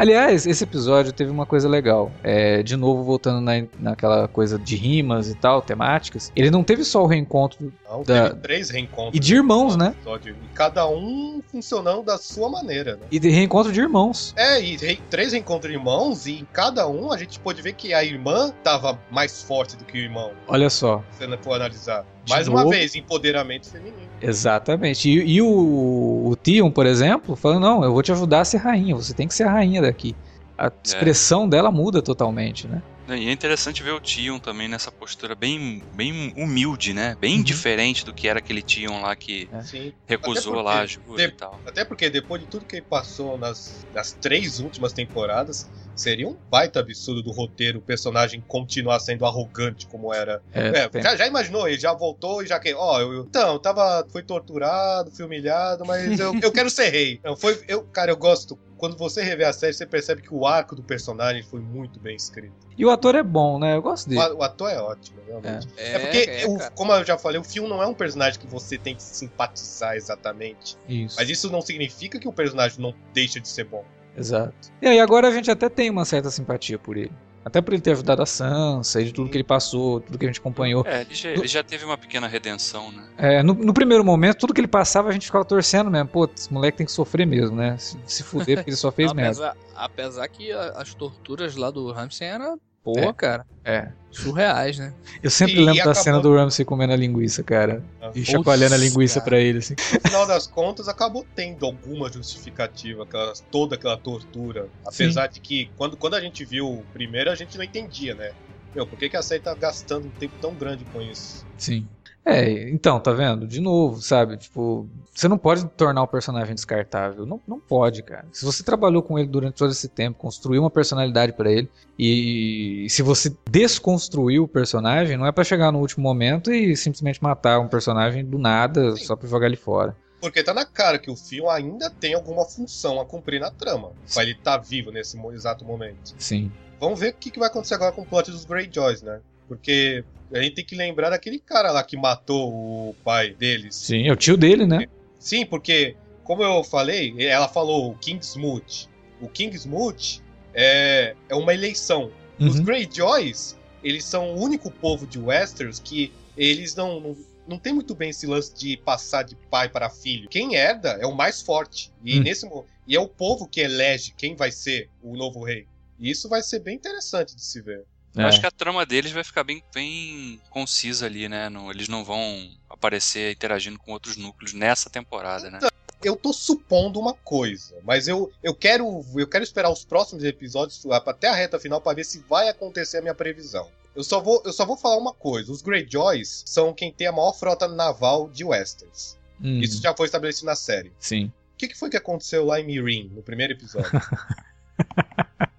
Aliás, esse episódio teve uma coisa legal. É, de novo, voltando na, naquela coisa de rimas e tal, temáticas. Ele não teve só o reencontro. Não, Da- teve três reencontros. E de irmãos, né? episódio, E cada um funcionando da sua maneira, né? E de reencontro de irmãos. É, e re- três reencontros de irmãos, e em cada um a gente pôde ver que a irmã tava mais forte do que o irmão, Olha só. se você for analisar. De mais uma vez, empoderamento feminino. Exatamente. E, e o, o Tion, por exemplo, falando: não, eu vou te ajudar a ser rainha. Você tem que ser a rainha daqui. A expressão dela muda totalmente, né? E é interessante ver o Tion também nessa postura bem, bem humilde, né? Bem Uhum. diferente do que era aquele Tion lá que É. Recusou Até lá a porque ajuda de- e tal. Até porque depois de tudo que ele passou nas, nas três últimas temporadas, seria um baita absurdo do roteiro o personagem continuar sendo arrogante como era. É, tem- já, já imaginou? Ele já voltou e já que. Ó, eu, eu- então, eu tava. Fui torturado, fui humilhado, mas eu, eu quero ser rei. Não, foi, eu, cara, eu gosto. Quando você revê a série, você percebe que o arco do personagem foi muito bem escrito. E o ator é bom, né? Eu gosto O, dele. o ator é ótimo, realmente. É, É, porque, é, o- cara. como eu já falei, o filme não é um personagem que você tem que simpatizar exatamente. Isso. Mas isso não significa que o personagem não deixa de ser bom. Exato. E aí agora a gente até tem uma certa simpatia por ele. Até por ele ter ajudado a Sansa e de tudo que ele passou, tudo que a gente acompanhou. É, ele já, ele já teve uma pequena redenção, né? É, no, no primeiro momento, tudo que ele passava, a gente ficava torcendo mesmo. Pô, esse moleque tem que sofrer mesmo, né? Se, se fuder, porque ele só fez merda. apesar, que as torturas lá do Ramsey eram, porra, É. cara, É. surreais, né? Eu sempre E- lembro e da acabou- cena do Ramsey comendo a linguiça, cara. E Putz, chacoalhando a linguiça cara. pra ele, assim. No final das contas, acabou tendo alguma justificativa, aquela, toda aquela tortura. Apesar de que, quando, quando a gente viu o primeiro, a gente não entendia, né? Meu, por que, que a série tá gastando um tempo tão grande com isso? Sim. É, então, tá vendo? De novo, sabe? Tipo, você não pode tornar o personagem descartável. Não, não pode, cara. Se você trabalhou com ele durante todo esse tempo, construiu uma personalidade pra ele, e se você desconstruiu o personagem, não é pra chegar no último momento e simplesmente matar um personagem do nada Sim. só pra jogar ele fora. Porque tá na cara que o filme ainda tem alguma função a cumprir na trama. Pra ele estar vivo nesse exato momento. Sim. Vamos ver o que, que vai acontecer agora com o plot dos Greyjoys, né? Porque a gente tem que lembrar daquele cara lá que matou o pai deles. Sim, é o tio dele, né? Sim, porque, como eu falei, ela falou o Kingsmoot. O Kingsmoot é, é uma eleição. Os Uhum. Greyjoys, eles são o único povo de Westeros que eles não, não, não tem muito bem esse lance de passar de pai para filho. Quem herda é o mais forte. E, Hum. nesse, e é o povo que elege quem vai ser o novo rei. E isso vai ser bem interessante de se ver. Eu É. acho que a trama deles vai ficar bem, bem concisa ali, né? Não- eles não vão aparecer interagindo com outros núcleos nessa temporada, né? Eu tô supondo uma coisa, mas eu, eu quero eu quero esperar os próximos episódios até a reta final para ver se vai acontecer a minha previsão. Eu só vou eu só vou falar uma coisa, os Greyjoys são quem tem a maior frota naval de Westeros. Uhum. Isso já foi estabelecido na série. Sim. O que, que foi que aconteceu lá em Mirin, no primeiro episódio?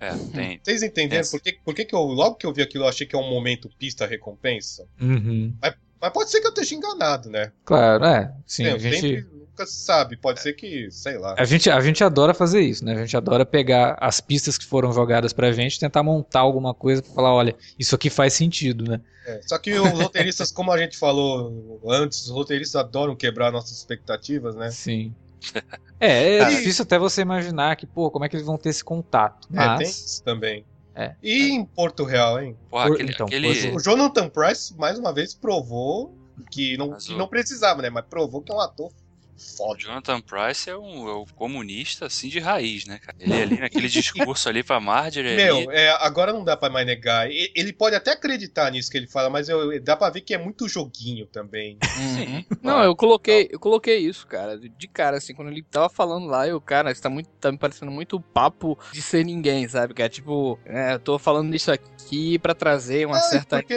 É, tem. Vocês entenderam por, que, por que, que eu, logo que eu vi aquilo, eu achei que é um momento pista-recompensa? Uhum. Mas pode ser que eu esteja enganado, né? Claro, é. Sim, Tem- a gente. sempre- nunca se sabe, pode ser que, sei lá. A gente, a gente adora fazer isso, né? A gente adora pegar as pistas que foram jogadas pra gente, tentar montar alguma coisa pra falar, olha, isso aqui faz sentido, né? É, só que os roteiristas, como a gente falou antes, os roteiristas adoram quebrar nossas expectativas, né? Sim. É, é Ah, difícil até você imaginar que, pô, como é que eles vão ter esse contato. É, tem Mas, isso também. É. E em Porto Real, hein? Porra, Por- aquele. então, aquele- O Jonathan Price, mais uma vez, provou que não, Mas que não precisava, né? Mas provou que é um ator foda. Jonathan Price é um, é um comunista, assim, de raiz, né, cara? Ele ali, naquele discurso ali pra Marjorie ali, Meu, é, agora não dá pra mais negar. Ele pode até acreditar nisso que ele fala, mas eu, dá pra ver que é muito joguinho também. Sim. Não, eu coloquei, eu coloquei isso, cara, de cara, assim, quando ele tava falando lá, eu, cara, isso tá, muito, tá me parecendo muito papo de ser ninguém, sabe? Que é tipo, é, eu tô falando isso aqui pra trazer uma Ah, certa sempre-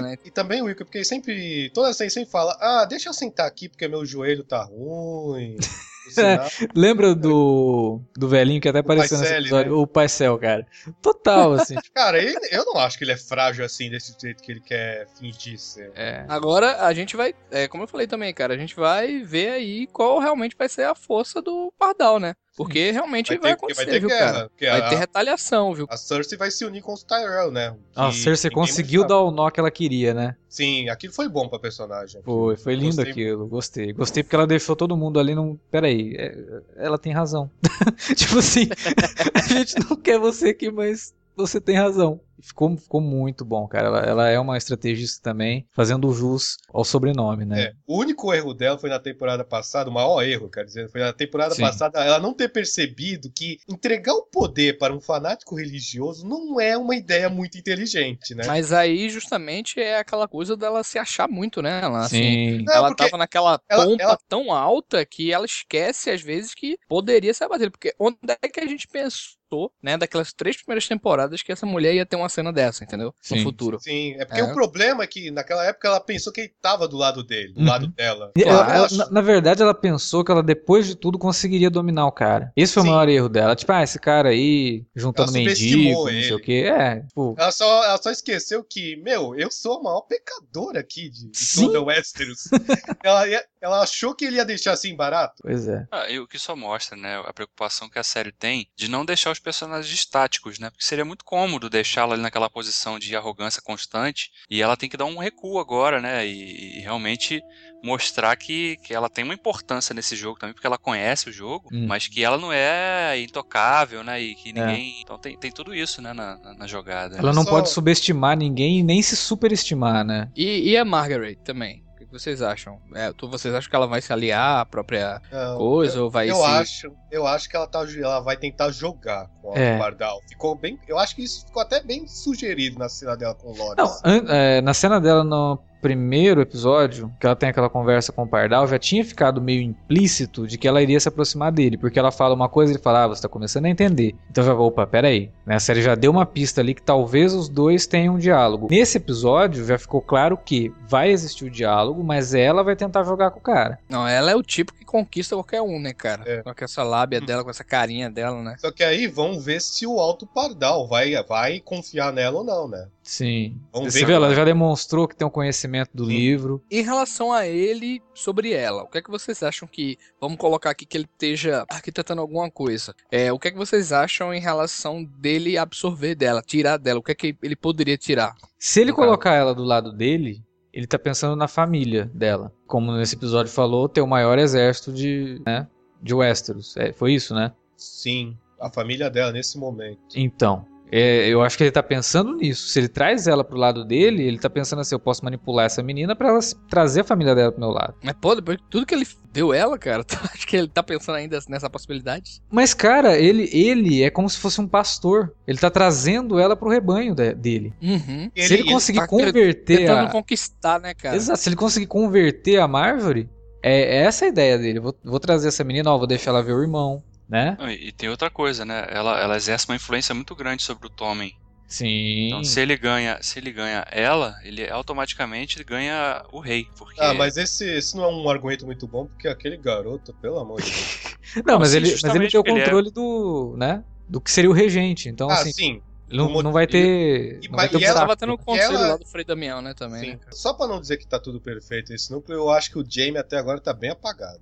né? E também o Wilker, porque ele sempre. Toda vez ele sempre fala: Ah, deixa eu sentar aqui porque meu joelho tá ruim. sinal." lembra do, do velhinho que até apareceu nesse episódio? né? O Paisel, cara. Total, assim. tipo, Cara, ele- eu não acho que ele é frágil assim, desse jeito que ele quer fingir ser. é. Agora a gente vai, é, como eu falei também, cara, a gente vai ver aí qual realmente vai ser a força do Pardal, né? Porque realmente vai, ter, porque acontecer, vai ter viu, guerra. cara? porque Vai a, ter retaliação, viu? a Cersei vai se unir com os Tyrell, né? A Cersei conseguiu dar o nó que ela queria, né? Sim, aquilo foi bom pra personagem. Foi, foi lindo Gostei. aquilo, gostei. Gostei porque ela deixou todo mundo ali num. Peraí, é- ela tem razão. tipo assim, a gente não quer você aqui, mas você tem razão. Ficou, ficou muito bom, cara. Ela, ela é uma estrategista também, fazendo jus ao sobrenome, né? É, o único erro dela foi na temporada passada, o maior erro, quer dizer, foi na temporada Sim. passada ela não ter percebido que entregar o poder para um fanático religioso não é uma ideia muito inteligente, né? Mas aí justamente é aquela coisa dela se achar muito, né? Ela, assim, Sim. Não, ela tava naquela ela- pompa ela- tão alta que ela esquece às vezes que poderia ser a batalha. Porque onde é que a gente pensou, né, daquelas três primeiras temporadas que essa mulher ia ter uma cena dessa, entendeu? Sim. No futuro. Sim, é porque É. o problema é que naquela época ela pensou que ele tava do lado dele, do Uhum. lado dela. Ela- Ela na, na verdade, ela pensou que ela, depois de tudo, conseguiria dominar o cara. Esse foi Sim. o maior erro dela. Tipo, ah, esse cara aí, juntando mendigo, não sei ele. o quê. É, tipo, Ela só, ela só esqueceu que, meu, eu sou a maior pecadora aqui de, de toda Westeros. ela, ia- ela achou que ele ia deixar assim barato. pois é. Ah, e o que só mostra, né, a preocupação que a série tem de não deixar os personagens estáticos, né? Porque seria muito cômodo deixá-la ali naquela posição de arrogância constante e ela tem que dar um recuo agora, né? E, e realmente mostrar que, que ela tem uma importância nesse jogo também, porque ela conhece o jogo, Hum. mas que ela não é intocável, né? E que É. ninguém. Então tem, tem tudo isso, né, na, na, na jogada. Ela não Só- pode subestimar ninguém e nem se superestimar, né? E, e a Margaret também. O vocês acham? É, tu- vocês acham que ela vai se aliar à própria Não, coisa ou vai Eu se... acho, eu acho que ela, tá, ela vai tentar jogar com a É. Pardal. Ficou bem. Eu acho que isso ficou até bem sugerido na cena dela com o Loras. Não, an- é, na cena dela no primeiro episódio, que ela tem aquela conversa com o Pardal, já tinha ficado meio implícito de que ela iria se aproximar dele, porque ela fala uma coisa e ele fala, ah, você tá começando a entender. Então já vou, opa, peraí. Né? A série já deu uma pista ali que talvez os dois tenham um diálogo. Nesse episódio já ficou claro que vai existir o diálogo, mas ela vai tentar jogar com o cara. Não, ela é o tipo que conquista qualquer um, né, cara? É. Com essa lábia dela, com essa carinha dela, né? Só que aí vamos ver se o Alto Pardal vai, vai confiar nela ou não, né? Sim. Vamos Você ver vê, ela já demonstrou que tem um conhecimento do Sim. livro. Em relação a ele, sobre ela, o que é que vocês acham que. Vamos colocar aqui que ele esteja arquitetando alguma coisa. É, o que é que vocês acham em relação dele absorver dela, tirar dela? O que é que ele poderia tirar? Se ele No caso. colocar ela do lado dele, ele tá pensando na família dela. Como nesse episódio falou, ter o maior exército de, né, de Westeros. É, foi isso, né? Sim, a família dela nesse momento. Então, é, eu acho que ele tá pensando nisso. Se ele traz ela pro lado dele, ele tá pensando assim, eu posso manipular essa menina pra ela trazer a família dela pro meu lado. Mas, pô, depois de tudo que ele deu ela, cara, tu acha que ele tá pensando ainda nessa possibilidade? Mas, cara, ele, ele é como se fosse um pastor. Ele tá trazendo ela pro rebanho de- dele. Uhum. se ele conseguir tá converter Tentando a... conquistar, né, cara? Exato, se ele conseguir converter a Marjorie, é, é essa a ideia dele. Vou, vou trazer essa menina, ó, vou deixar ela ver o irmão, né? E e tem outra coisa, né? Ela, ela exerce uma influência muito grande sobre o Tommen. Sim. Então, se ele ganha, se ele ganha ela, ele automaticamente ganha o rei, porque Ah, mas esse, esse não é um argumento muito bom, porque aquele garoto, pelo amor de Deus. Não, mas Sim, ele, mas ele tem o é- controle do, né? Do que seria o regente. Então, ah, assim, sim. ele não, o não vai ter. e- não vai ter e ela. Tava tendo o conselho ela- lá do Frei Damião, né, também, sim. né? Só pra não dizer que tá tudo perfeito esse núcleo, eu acho que o Jamie até agora tá bem apagado.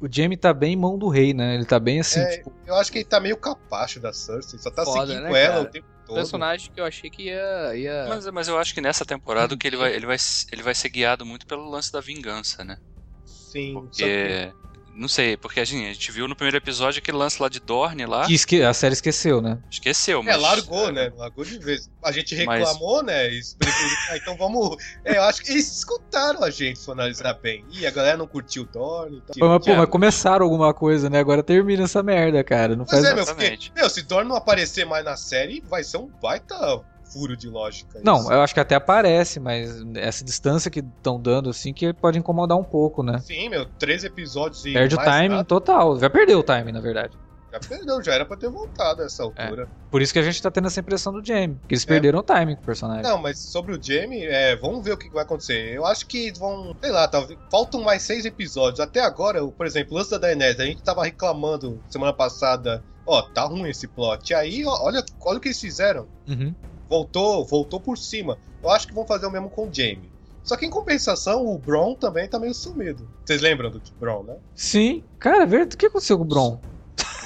O Jamie tá bem em mão do rei, né? Ele tá bem assim, É, tipo. eu acho que ele tá meio capacho da Cersei, só tá Foda, seguindo né, ela cara? o tempo todo. Personagem que eu achei que ia. ia... Mas, mas eu acho que nessa temporada que ele vai, ele vai, ele vai ser guiado muito pelo lance da vingança, né? Sim, só que- Porque. Não sei, porque assim, a gente viu no primeiro episódio aquele lance lá de Dorne lá. que esque- a série esqueceu, né? Esqueceu, mas. É, largou, né? Largou de vez. A gente Mas- reclamou, né? E preferiu- ah, então vamos. É, eu acho que eles escutaram a gente, se analisar bem. Ih, a galera não curtiu o Dorne e tal. Pô, mas, pô, é. mas começaram alguma coisa, né? Agora termina essa merda, cara. Não Pois faz é, meu, porque, meu, se Dorne não aparecer mais na série, vai ser um baita furo de lógica. Não, isso. eu acho que até aparece, mas essa distância que estão dando, assim, que pode incomodar um pouco, né? Sim, meu, três episódios e. Perde o timing nada, total. Já perdeu o timing, na verdade. Já perdeu, já era pra ter voltado a essa altura. Por isso que a gente tá tendo essa impressão do Jamie. Que eles É. perderam o timing com o personagem. Não, mas sobre o Jamie, é, vamos ver o que vai acontecer. Eu acho que vão, sei lá, talvez, faltam mais seis episódios. Até agora, por exemplo, o lance da Daenerys, a gente tava reclamando semana passada, ó, tá ruim esse plot. E aí, ó, olha, olha o que eles fizeram. Uhum. Voltou, voltou por cima. Eu acho que vão fazer o mesmo com o Jamie. Só que em compensação, o Bron também tá meio sumido. Vocês lembram do Bron, né? Sim. Cara, é. O que aconteceu com o Bron?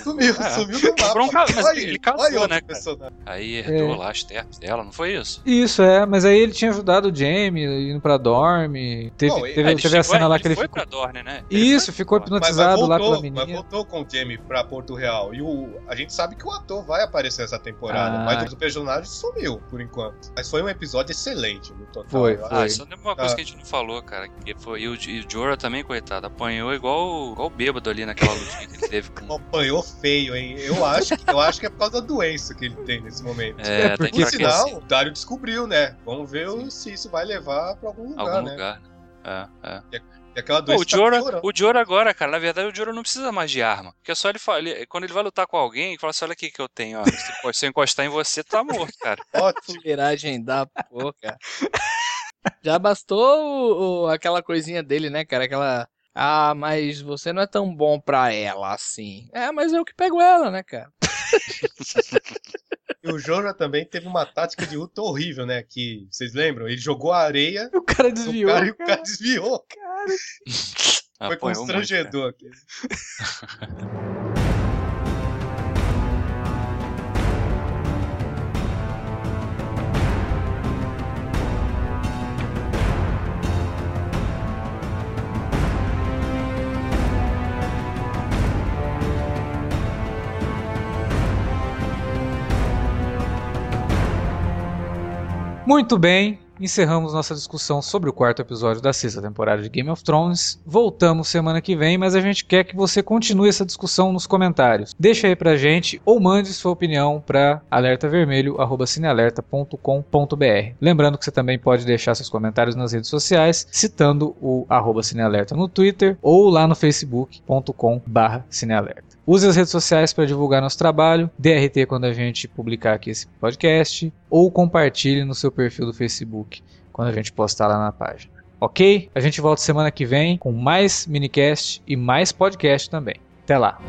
Sumiu, É. sumiu do mapa. Bron ca- mas Olha ele aí, casou, né, cara? Aí herdou É. lá as terras dela, não foi isso? Isso, é. Mas aí ele tinha ajudado o Jamie indo pra Dorme. Teve, ele- teve, Ah, ele teve a cena lá que ele foi ficou... pra Dorne, né? Ele Isso, foi ficou Dorne. Mas, mas hipnotizado lá voltou, pela mas menina. voltou com o Jamie pra Porto Real. E o, a gente sabe que o ator vai aparecer essa temporada, Ah. mas o personagem sumiu, por enquanto. Mas foi um episódio excelente no total. Foi, acho. Ah, Foi. só tem uma coisa Ah. que a gente não falou, cara. Que foi, e, o, e o Jorah também, coitado, apanhou igual, igual bêbado ali naquela lutinha que ele teve com. Apanhou feio, hein? Eu acho, que- eu acho que é por causa da doença que ele tem nesse momento. É, É, tá porque enfraquecido. o Dario descobriu, né? Vamos ver o- se isso vai levar pra algum lugar, Algum né? lugar, né? É, é. E aquela Pô, doença o tá Jorah, piorando. o Jorah agora, cara, na verdade o Jorah não precisa mais de arma. Porque é só ele, fala, ele- quando ele vai lutar com alguém, ele fala assim, olha aqui que eu tenho, ó. Se, se eu encostar em você, tu tá morto, cara. Ótimo. Fuleiragem da porra. Já bastou o- o- aquela coisinha dele, né, cara? Aquela. Ah, mas você não é tão bom pra ela assim. É, mas eu que pego ela, né, cara? E o Jorah também teve uma tática de luta horrível, né? Que, vocês lembram? Ele jogou a areia O cara desviou. cara e o cara desviou. Foi Apanhou muito, cara. constrangedor aqui. Muito bem. encerramos nossa discussão sobre o quarto episódio da sexta temporada de Game of Thrones. Voltamos semana que vem, mas a gente quer que você continue essa discussão nos comentários. Deixa aí pra gente ou mande sua opinião para alertavermelho@cinealerta.com.br. Lembrando que você também pode deixar seus comentários nas redes sociais, citando o cinealerta no Twitter ou lá no facebook.com/cinealerta. Use as redes sociais para divulgar nosso trabalho, DRT quando a gente publicar aqui esse podcast, ou compartilhe no seu perfil do Facebook quando a gente postar lá na página. Ok? A gente volta semana que vem com mais minicast e mais podcast também. Até lá!